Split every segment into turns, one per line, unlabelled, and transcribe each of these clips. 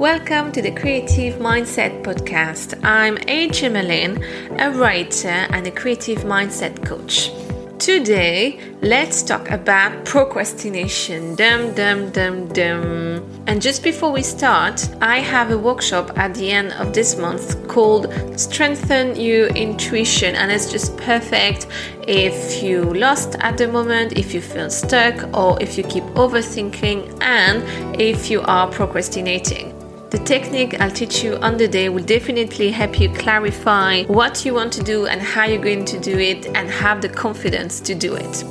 Welcome to the Creative Mindset Podcast. I'm A.J. Malin, a writer and a creative mindset coach. Today, let's talk about procrastination. Dum dum dum dum. And just before we start, I have a workshop at the end of this month called Strengthen Your Intuition, and it's just perfect if you lost at the moment, if you feel stuck, or if you keep overthinking, and if you are procrastinating. The technique I'll teach you on the day will definitely help you clarify what you want to do and how you're going to do it and have the confidence to do it.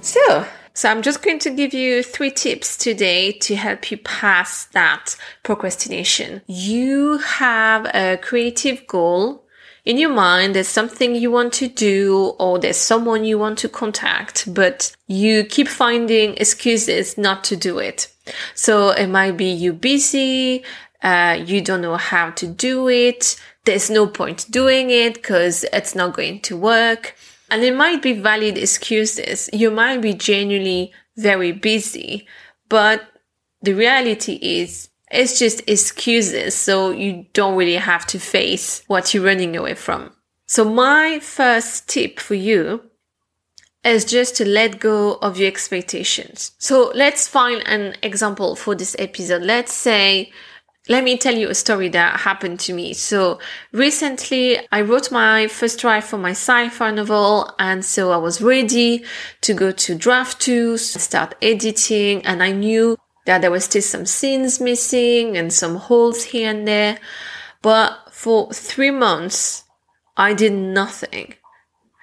So, so I'm just going to give you three tips today to help you pass that procrastination. You have a creative goal in your mind, there's something you want to do or there's someone you want to contact, but you keep finding excuses not to do it. So it might be you busy, uh, you don't know how to do it. There's no point doing it because it's not going to work. And it might be valid excuses. You might be genuinely very busy, but the reality is it's just excuses. So you don't really have to face what you're running away from. So my first tip for you is just to let go of your expectations. So let's find an example for this episode. Let's say, let me tell you a story that happened to me. So recently I wrote my first draft for my sci-fi novel. And so I was ready to go to draft two, start editing. And I knew that there were still some scenes missing and some holes here and there. But for three months, I did nothing.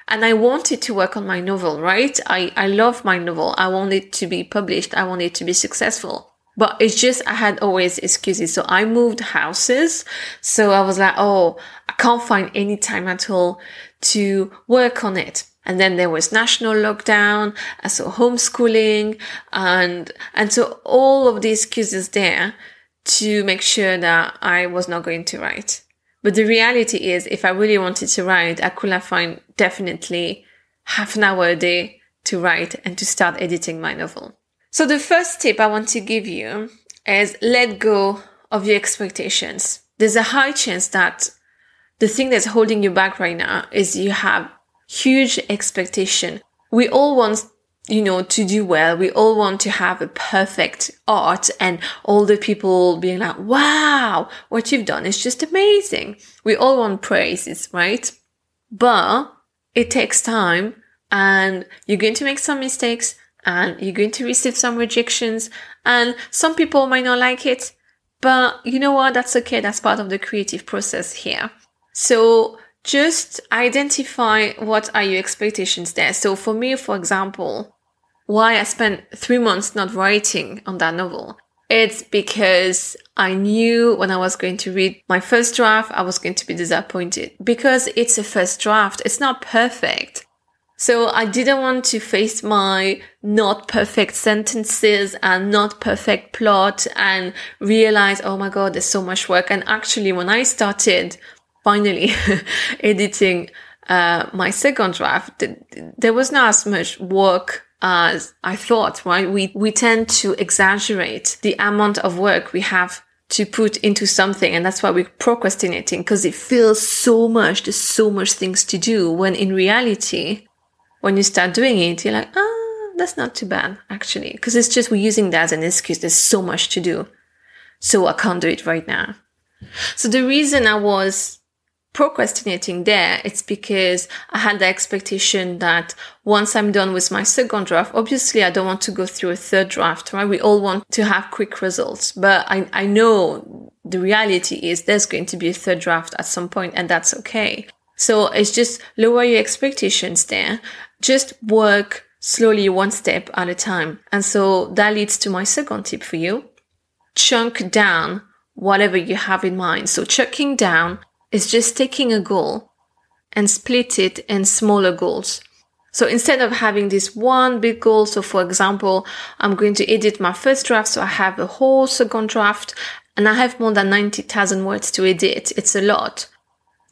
And I wanted to work on my novel, right? I, I love my novel. I want it to be published. I want it to be successful. But it's just, I had always excuses. So I moved houses. So I was like, oh, I can't find any time at all to work on it. And then there was national lockdown, so homeschooling, and and so all of these excuses there to make sure that I was not going to write. But the reality is, if I really wanted to write, I could have found definitely half an hour a day to write and to start editing my novel. So the first tip I want to give you is let go of your expectations. There's a high chance that the thing that's holding you back right now is you have huge expectation. We all want you know, to do well. We all want to have a perfect art and all the people being like, wow, what you've done is just amazing. We all want praises, right? But it takes time and you're going to make some mistakes and you're going to receive some rejections and some people might not like it. But you know what? That's okay. That's part of the creative process here. So just identify what are your expectations there. So for me, for example, why I spent three months not writing on that novel. It's because I knew when I was going to read my first draft, I was going to be disappointed because it's a first draft. It's not perfect. So I didn't want to face my not perfect sentences and not perfect plot and realize, oh my God, there's so much work. And actually, when I started finally editing uh, my second draft, there was not as much work as I thought, right? We, we tend to exaggerate the amount of work we have to put into something. And that's why we're procrastinating because it feels so much. There's so much things to do when in reality, when you start doing it, you're like, ah, that's not too bad actually. Because it's just we're using that as an excuse. There's so much to do. So I can't do it right now. So the reason I was procrastinating there, it's because I had the expectation that once I'm done with my second draft, obviously I don't want to go through a third draft, right? We all want to have quick results, but I, I know the reality is there's going to be a third draft at some point and that's okay. So it's just lower your expectations there. Just work slowly one step at a time. And so that leads to my second tip for you. Chunk down whatever you have in mind. So chunking down is just taking a goal and split it in smaller goals. So instead of having this one big goal, so for example, I'm going to edit my first draft, so I have a whole second draft and I have more than 90,000 words to edit. It's a lot.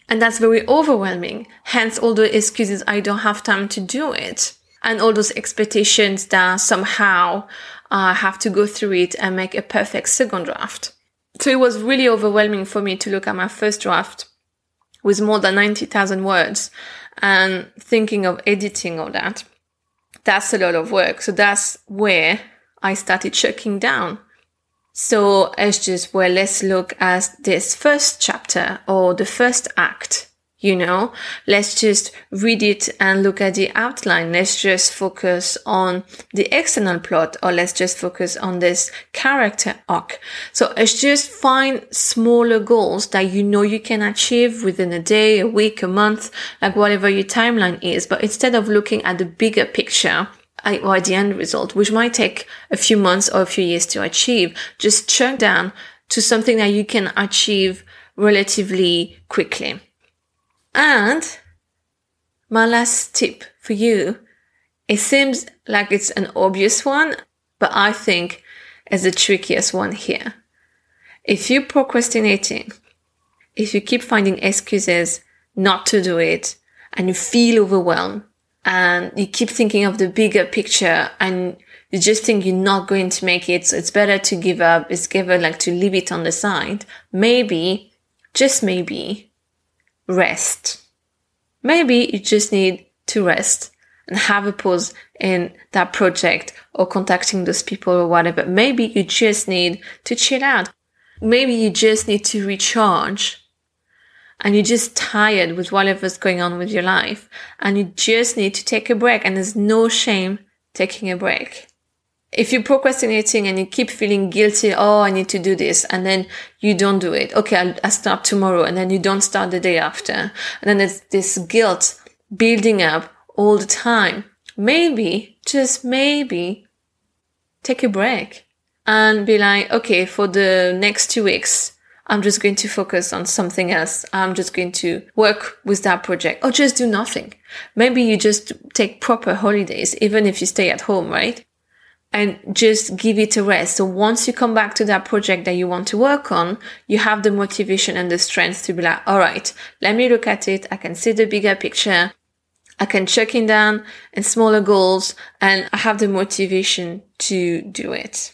And that's very overwhelming. Hence all the excuses I don't have time to do it. And all those expectations that somehow I uh, have to go through it and make a perfect second draft. So it was really overwhelming for me to look at my first draft with more than 90,000 words and thinking of editing all that. That's a lot of work. So that's where I started shutting down. So it's just, well, let's look at this first chapter or the first act you know? Let's just read it and look at the outline. Let's just focus on the external plot or let's just focus on this character arc. So it's just find smaller goals that you know you can achieve within a day a week a month like whatever your timeline is. But instead of looking at the bigger picture or the end result, which might take a few months or a few years to achieve, just chunk down to something that you can achieve relatively quickly. And my last tip for you, it seems like it's an obvious one, but I think it's the trickiest one here. If you're procrastinating, if you keep finding excuses not to do it and you feel overwhelmed and you keep thinking of the bigger picture and you just think you're not going to make it, so it's better to give up, it's better like to leave it on the side, maybe, just maybe, rest. Maybe you just need to rest and have a pause in that project or contacting those people or whatever. Maybe you just need to chill out. Maybe you just need to recharge and you're just tired with whatever's going on with your life and you just need to take a break and there's no shame taking a break if you're procrastinating and you keep feeling guilty, oh, I need to do this, and then you don't do it. Okay, I'll, I'll start tomorrow, and then you don't start the day after. And then there's this guilt building up all the time. Maybe, just maybe, take a break and be like, okay, for the next two weeks, I'm just going to focus on something else. I'm just going to work with that project or just do nothing. Maybe you just take proper holidays, even if you stay at home, right? And just give it a rest. So once you come back to that project that you want to work on, you have the motivation and the strength to be like, all right, let me look at it. I can see the bigger picture. I can check in down and smaller goals and I have the motivation to do it.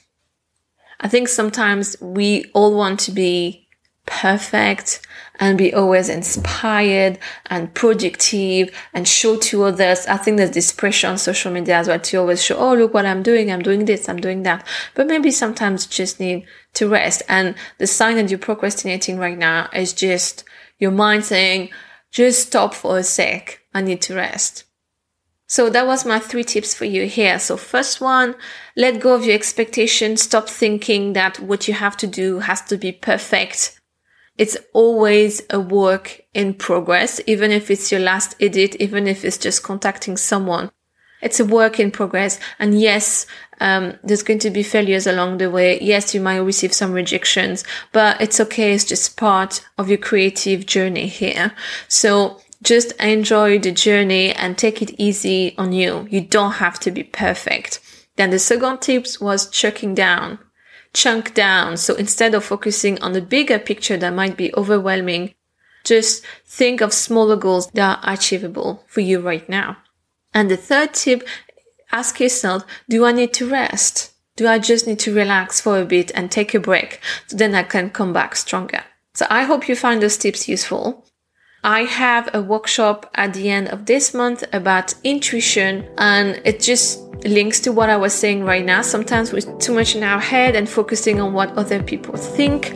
I think sometimes we all want to be perfect and be always inspired and productive and show to others. I think there's this pressure on social media as well to always show, oh, look what I'm doing. I'm doing this. I'm doing that. But maybe sometimes just need to rest. And the sign that you're procrastinating right now is just your mind saying, just stop for a sec. I need to rest. So that was my three tips for you here. So first one, let go of your expectations. Stop thinking that what you have to do has to be perfect it's always a work in progress, even if it's your last edit, even if it's just contacting someone. It's a work in progress. And yes, um, there's going to be failures along the way. Yes, you might receive some rejections, but it's okay. It's just part of your creative journey here. So just enjoy the journey and take it easy on you. You don't have to be perfect. Then the second tips was checking down chunk down. So instead of focusing on the bigger picture that might be overwhelming, just think of smaller goals that are achievable for you right now. And the third tip, ask yourself, do I need to rest? Do I just need to relax for a bit and take a break so then I can come back stronger? So I hope you find those tips useful. I have a workshop at the end of this month about intuition and it just links to what I was saying right now. Sometimes we're too much in our head and focusing on what other people think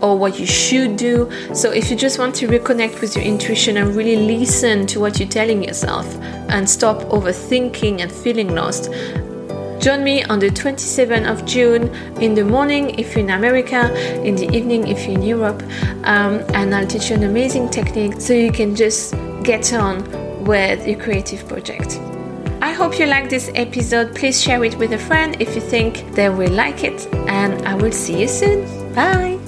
or what you should do. So if you just want to reconnect with your intuition and really listen to what you're telling yourself and stop overthinking and feeling lost, Join me on the 27th of June in the morning if you're in America, in the evening if you're in Europe, um, and I'll teach you an amazing technique so you can just get on with your creative project. I hope you like this episode. Please share it with a friend if you think they will like it, and I will see you soon. Bye.